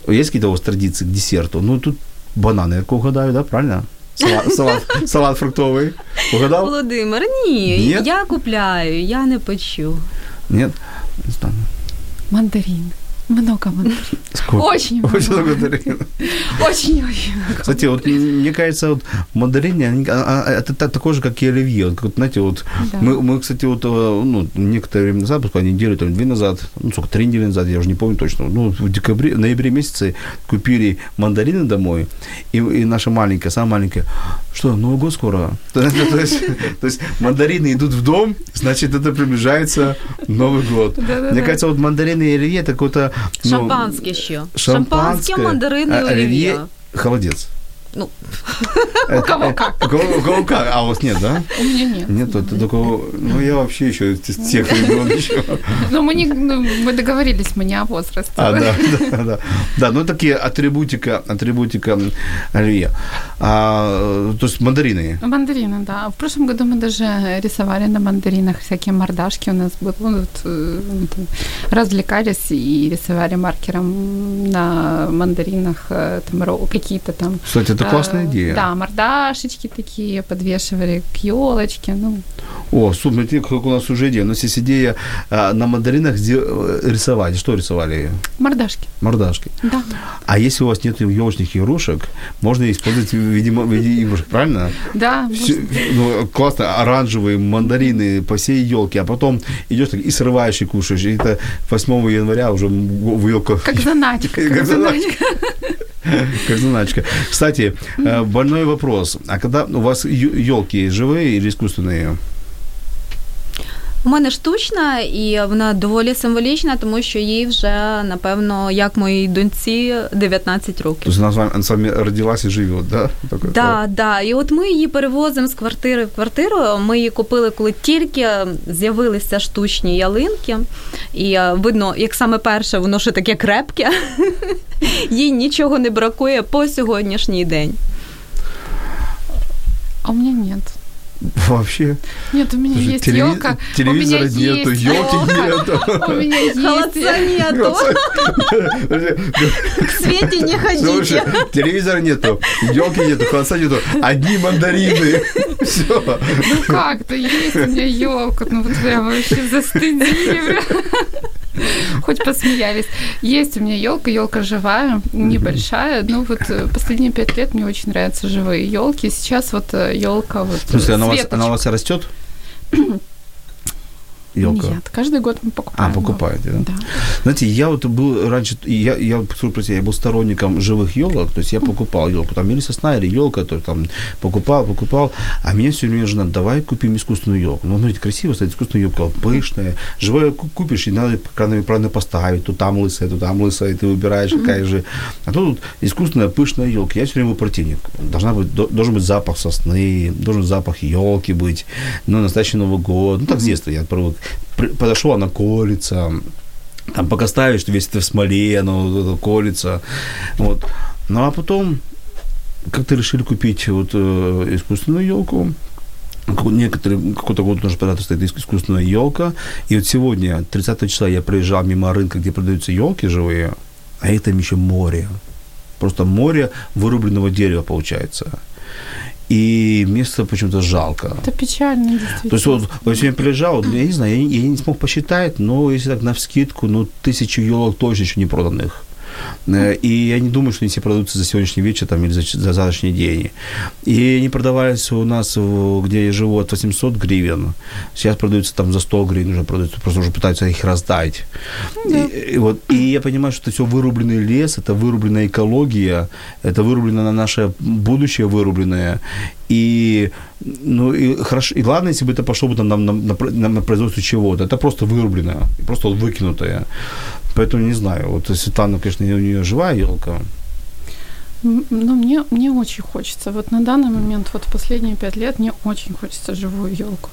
Есть какие-то у вас традиции к десерту? Ну, тут бананы, я угадаю, да, правильно? Салат, *laughs* салат, салат фруктовий. Угадав? Володимир, ні, Нет? я купляю, я не печу. Нет? Мандарин. Много мандарин. Сколько? Очень много. Очень много мандарин. Очень-очень много. Кстати, вот мне кажется, вот мандарины, а, а, это такое же, как и оливье. Вот, знаете, вот да. мы, мы, кстати, вот э, ну, некоторое время назад, буквально неделю, там, две назад, ну, сколько, три недели назад, я уже не помню точно, ну, в декабре, в ноябре месяце купили мандарины домой, и, и наша маленькая, самая маленькая, что, Новый год скоро? *laughs* То есть, то есть мандарины идут в дом, значит, это приближается Новый год. Мне кажется, вот мандарины и оливье, это какой-то Ну, шампанське що? Шампанське, мандарини, олів'є. Холодець. Ну, *laughs* у кого как. У кого, как, а у вас нет, да? У меня нет. Нет, то только, ну, я вообще еще из тех ребенок еще. *laughs* Ну, мы, не, ну, мы договорились, мы не о возрасте. А, да, *laughs* да, да. Да, ну, такие атрибутика, атрибутика оливье. А, то есть мандарины. Мандарины, да. В прошлом году мы даже рисовали на мандаринах всякие мордашки у нас было. Вот, э, развлекались и рисовали маркером на мандаринах э, там, какие-то там кстати, это классная идея. Да, мордашечки такие подвешивали к елочке. Ну. О, смотрите, как у нас уже идея. У нас есть идея а, на мандаринах э, рисовать. Что рисовали? Мордашки. Мордашки. Да. А если у вас нет елочных игрушек, можно использовать в виде, в виде игрушек, правильно? Да. Все, ну, классно, оранжевые мандарины по всей елке, а потом идешь так и срываешь и кушаешь. И это 8 января уже в елку. Как заначка. *laughs* Как заначка. Как заначка. Кстати, э, больной вопрос. А когда у вас елки живые или искусственные? У мене штучна, і вона доволі символічна, тому що їй вже, напевно, як моїй доньці 19 років. Тобто вона з вами, з родилась і живе, да? Так, да, да. І от ми її перевозимо з квартири в квартиру. Ми її купили, коли тільки з'явилися штучні ялинки. І видно, як саме перше, воно ще таке крепке. *laughs* Їй нічого не бракує по сьогоднішній день. А у мене нет. Вообще. Нет, у меня Слушай, есть телеви- елка. телевизора у меня нету, *laughs* елки нету. У меня есть. Холодца *laughs* нету. К *laughs* Свете не Слушай, ходите. телевизора нету, елки нету, холодца нету, одни мандарины. Все. Ну как-то есть у меня елка. Ну вот прям вообще застыдили. *laughs* Хоть посмеялись. Есть у меня елка, елка живая, небольшая. Ну вот э, последние пять лет мне очень нравятся живые елки. Сейчас вот елка вот. В смысле, Светочка. она у вас растет? *clears throat* Елка. Нет, каждый год мы покупаем. А, покупаете, да? Да. Знаете, я вот был раньше, я, я, простите, я был сторонником живых елок, то есть я покупал елку, там или сосна, или елка, то там покупал, покупал, а меня все время жена, давай купим искусственную елку. Ну, смотрите, красиво стоит искусственная елка, пышная, живая ку- купишь, и надо правильно, поставить, то там лысая, то там лысая, и ты выбираешь, какая же. А тут искусственная пышная елка. Я все время противник. Должна быть, до- должен быть запах сосны, должен запах елки быть, ну, настоящий Новый год. Ну, так с детства я привык. Подошел, она колется, там пока ставишь, что весь это в смоле, оно колется. Вот. Ну а потом как-то решили купить вот э, искусственную елку. Некоторые, какой-то год уже когда стоит искусственная елка. И вот сегодня, 30 числа, я проезжал мимо рынка, где продаются елки живые, а это там еще море. Просто море вырубленного дерева получается. И место почему-то жалко. Это печально, действительно. То есть вот, вот сегодня приезжал, вот, я не знаю, я, я не смог посчитать, но если так на вскидку, ну, тысячу елок точно еще не проданных. Э, И я не думаю, что они все продаются за сегодняшний вечер там, или за, за завтрашний день. И они продавались у нас, где я живу, от 800 гривен. Сейчас продаются там за 100 гривен, уже продаются, просто уже пытаются их раздать. И, и вот, и я понимаю, что это все вырубленный лес, это вырубленная экология, это вырубленное наше будущее вырубленное. И, ну, и хорошо, и ладно, если бы это пошло бы там на, на, на, на производство чего-то. Это просто вырубленное, просто вот выкинутое. Поэтому не знаю. Вот Светлана, конечно, у нее живая елка. Ну, мне, мне очень хочется. Вот на данный момент, вот в последние пять лет, мне очень хочется живую елку.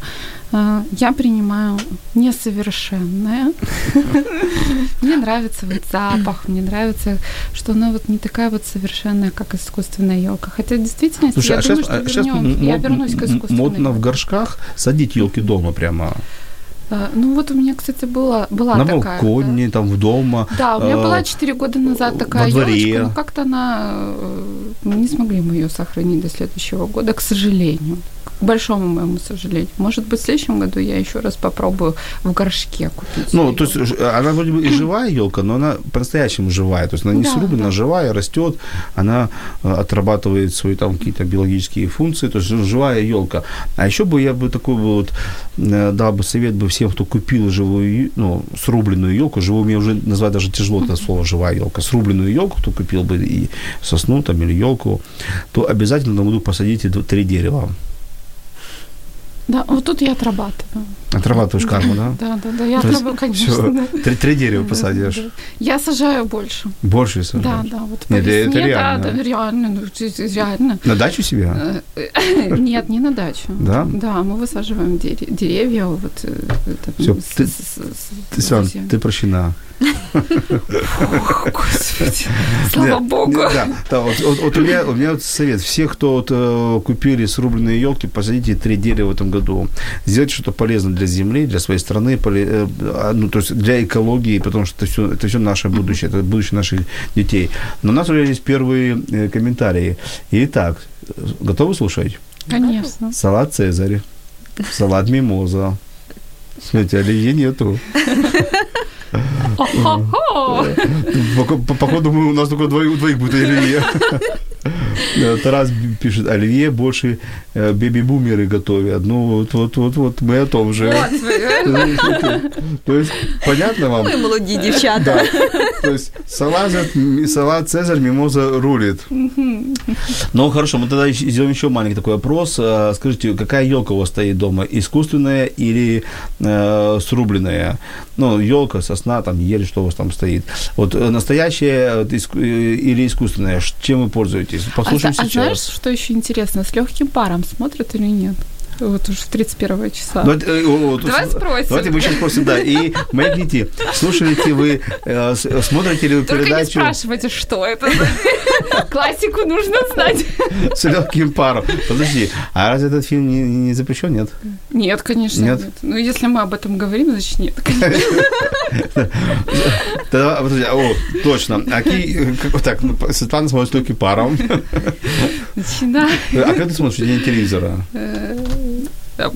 Я принимаю несовершенное. *laughs* Мне нравится вот запах, мне нравится, что она вот не такая вот совершенная, как искусственная елка. Хотя Слушай, я а думаю, сейчас, что вернём- я вернусь к искусственной. модно в горшках садить елки дома прямо. А, Ну вот у меня, кстати, была, была на такая. балконе, там в дома. Да, у меня э, была 4 года назад такая елочка, но как-то она э, мы не смогли мы ее сохранить до следующего года, к сожалению. К большому моему сожалению. Может быть, в следующем году я еще раз попробую в горшке купить. Ну, то есть она вроде бы и *clears throat* живая елка, но она по-настоящему живая. То есть она не Да, срублена, да. живая, растет, она э, отрабатывает свои там какие-то биологические функции, то есть живая елка. А еще бы я бы такой бы вот э, дал бы совет бы всем, кто купил живую, ну, срубленную елку, живую мне уже назвать даже тяжело это слово живая елка, срубленную елку, кто купил бы и сосну там или елку, то обязательно буду посадить и д- три дерева. Да, вот тут я отрабатываю. Отрабатываешь карму, да? Да, да, да, я То отрабатываю, конечно. да. три, три дерева Да, посадишь. да. Я сажаю больше. Больше Да, сажаешь. да, вот Нет, это весне, реально. да, да, реально, ну, это- это реально. На дачу себе? Э, Нет, не на дачу. Да? Да, мы высаживаем дере- деревья, вот э, это, с- ты- с- с ты прощена. Господи, слава богу. Да, да, вот, вот- вот у, меня, у меня вот совет. Все, кто вот, э, купили срубленные елки, посадите три дерева в этом году. Сделайте что-то полезное для земли, для своей страны, поле- э, а, ну, то есть для экологии, потому что это все, это все наше будущее, это будущее наших детей. Но у нас уже есть первые э, комментарии. Итак, готовы слушать? Конечно. Салат Цезарь. Салат мимоза. Смотрите, оливье нету. Поко- по- Походу, мы- у нас только двоих будет оливье. Да, Тарас пишет, оливье больше э, беби-бумеры готовят. Ну, вот, вот, вот, вот, мы о том же. Вы, То есть, понятно вам? Ми молоді дівчата. Да. То есть, салат, Цезарь мимоза рулит. Ну, хорошо, мы тогда сделаем еще маленький такой опрос. Скажите, какая елка у вас стоит дома? Искусственная или э, срубленная? Ну, елка, сосна, там, ель, что у вас там стоит. Вот э, настоящая э, или искусственная? Чем вы пользуетесь? А, Послушаем а сейчас. знаешь, что еще интересно? С легким паром смотрят или нет? Вот уже 31 числа. Давайте, э, о, вот, Давай спросим. Давайте мы сейчас спросим, да. И маякните, слушаете вы, э, с- смотрите ли вы Только не передачу спрашивайте, что это. Классику нужно знать. с легким паром? Подожди, а разве этот фильм не, не запрещен, нет? Нет, конечно, Нет? нет. Ну, если мы об этом говорим, значит нет. Тогда, подожди, о, точно. А ки- как вот так, ну, Светлана смотрит с легким паром. Начинаю. А как ты смотришь день телевизора? Э,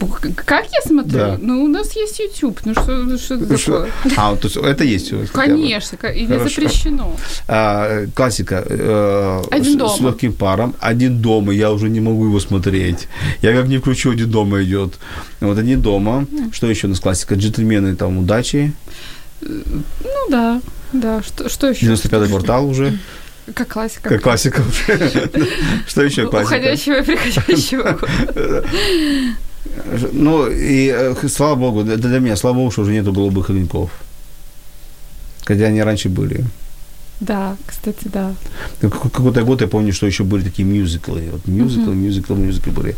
Как я смотрю? Да. Ну, у нас есть YouTube. Ну, что, что это Что? такое? А, то есть это есть? хотя бы. Конечно, и не запрещено. А, классика. э, Один с, дома. С легким паром. Один дома. Я уже не могу его смотреть. Я как не включу, один дома идет. Вот один дома. Что еще у нас классика? Джентльмены там удачи. Ну да, да. Что, что еще? 95-й квартал уже. Как классика. Как классика. *laughs* Что еще классика? Уходящего и приходящего. *laughs* Ну, и э, слава богу, для меня, слава богу, что уже нету голубых огоньков. Хотя они раньше были. Да, кстати, да. Как- Какой-то год я помню, что еще были такие мюзиклы. Вот мюзиклы, мюзиклы, мюзиклы были.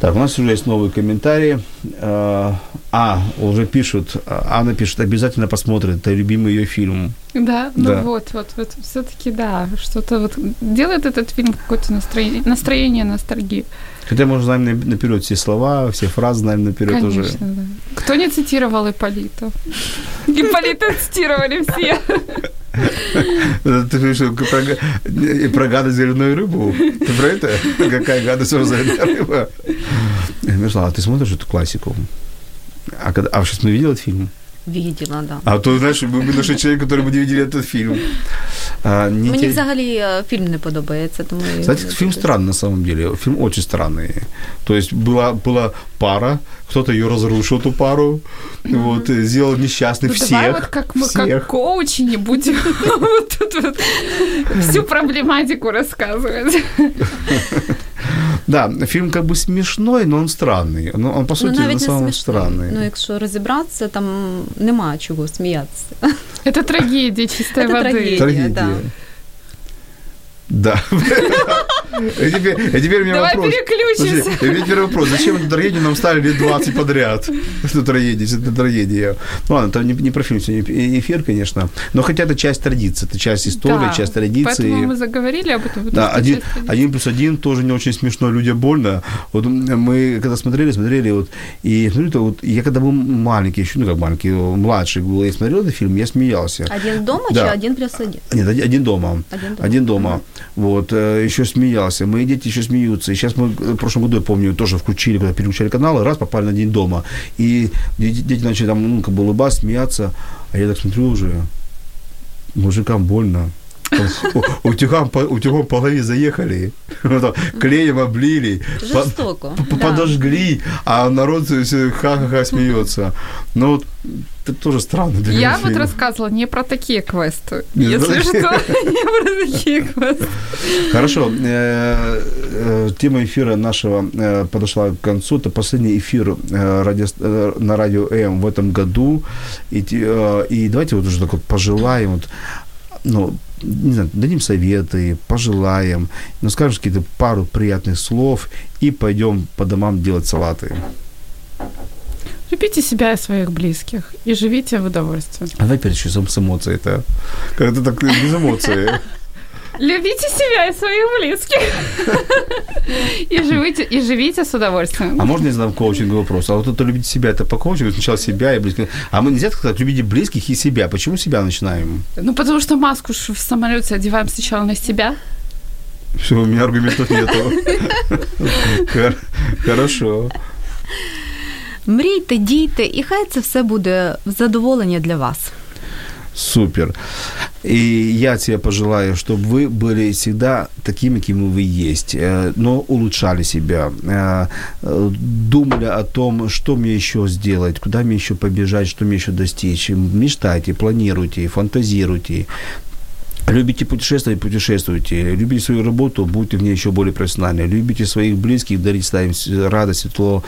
Так, у нас уже есть новые комментарии. А, А, уже пишут, а, Анна пишет, обязательно посмотрит, это любимый ее фильм. Да, ну Да. вот, вот, вот, все-таки да, что-то вот делает этот фильм какое-то настроение, настроение ностальгии. Хотя мы уже знаем на- наперед все слова, все фразы знаем наперед уже. Конечно, да. Кто не цитировал Ипполита? *laughs* Ипполита цитировали все. Ты говоришь, что про, га- про гадость зеленую рыбу? Ты про это? Какая гадость зеленая рыба? Мирослава, а ты смотришь эту классику? А, когда, а сейчас мы видел этот фильм? Виділа, да. А то, знаешь, мы мы нашли человек, который бы не видели этот фильм. А, не Мені те- взагалі е, фільм не подобається, тому я Знаете, не фильм дивлюсь. странный на самом деле. Фильм очень странный. То есть была, была пара, кто-то ее разрушил, эту пару, вот, э, сделал несчастный Ну, всех. давай вот как мы, как всех. коучи, не будем *laughs* вот тут вот всю проблематику рассказывать. *laughs* Да, фильм как бы смешной, но он странный. Ну, он, по сути, ну, на навіть не самом смішно. странный. Ну, якщо розібратися, там нема чого сміятися. Это трагедия чистой Это воды. трагедия. Трагедия. да. Да. *laughs* И теперь, и теперь у меня Давай вопрос. переключимся. И теперь вопрос. Зачем эту трагедию нам ставили лет 20 подряд? Что трагедия, что это трагедия. Ну ладно, это не, не про фильм сегодня эфир, конечно. Но хотя это часть традиции, это часть истории, Да, часть традиции. Поэтому мы заговорили об этом. Да, один, один плюс один тоже не очень смешно, людям больно. Вот мы когда смотрели, смотрели, вот, и смотрю, то вот я когда был маленький, еще, ну как маленький, младший был, я смотрел этот фильм, я смеялся. Один вдома Да. один плюс один? Нет, один, один дома. Один дома. Один дома. Вот, э, еще смеялся. Мои дети еще смеются. И сейчас мы э, в прошлом году, я помню, тоже включили, когда переключали каналы, раз попали на день дома. И дети, дети начали там, ну, как бы улыбаться, смеяться. А я так смотрю уже, мужикам больно. Там у- Утюгам, по- утюгом по голове заехали, клеем облили, по- Жорстоко. п- да. подожгли, а народ все ха-ха-ха смеется. Ну, вот, это тоже странно. для Я вот рассказывала не про такие квесты. Не Если про что, *laughs* не про такие квесты. Хорошо. Э, э, Тема эфира нашего э, подошла к концу. Это последний эфир на радио М в этом году. И, те- и давайте вот уже так вот пожелаем, вот, ну, не знаю, дадим советы, пожелаем, ну, скажем какие-то пару приятных слов и пойдем по домам делать салаты. Любите себя и своих близких и живите в удовольствии. А давай перед с эмоцией это. Как-то так без эмоций. Любите себя и своих близких. И живите, и живите с удовольствием. А можно я задам коучинговый вопрос? А вот это любить себя, это по коучингу сначала себя и близких. А мы нельзя сказать, любите близких и себя. Почему себя начинаем? Ну, потому что маску ж в самолете одеваем сначала на себя. Все, у меня аргументов нету. Хор- Хорошо. Мрійте, дійте, і хай це все буде в задоволення для вас. Супер. И я тебе пожелаю, чтобы вы были всегда такими, какими вы есть, э, но улучшали себя, э, э, думали о том, что мне еще сделать, куда мне еще побежать, что мне еще достичь. Мечтайте, планируйте, фантазируйте. Любите путешествовать, путешествуйте. Любите свою работу, будьте в ней еще более профессиональны. Любите своих близких, дарите им радость, тепло,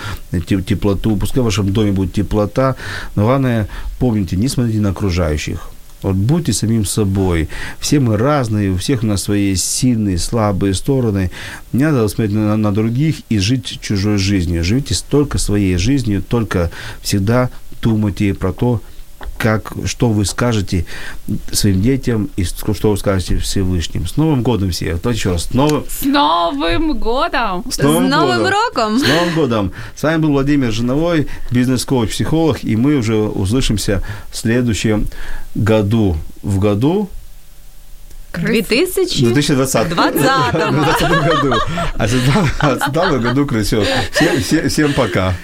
теплоту. Пускай в вашем доме будет теплота. Но главное, помните, не смотрите на окружающих. Вот будьте самим собой. Все мы разные, у всех у нас свои сильные, слабые стороны. Не надо смотреть на, на других и жить чужой жизнью. Живите только своей жизнью, только всегда думайте про то, как, что вы скажете своим детям и что вы скажете Всевышним. С Новым годом всех! Кто еще раз? С Новым... С Новым годом! С Новым, С Новым годом. роком! С Новым годом! С вами был Владимир Жиновой, бизнес-коуч, психолог, и мы уже услышимся в следующем году. В году 2020. 2020. 2020 году. А в году красиво. Всем, всем, всем пока.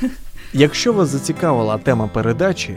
Якщо вас зацікавила тема передачі,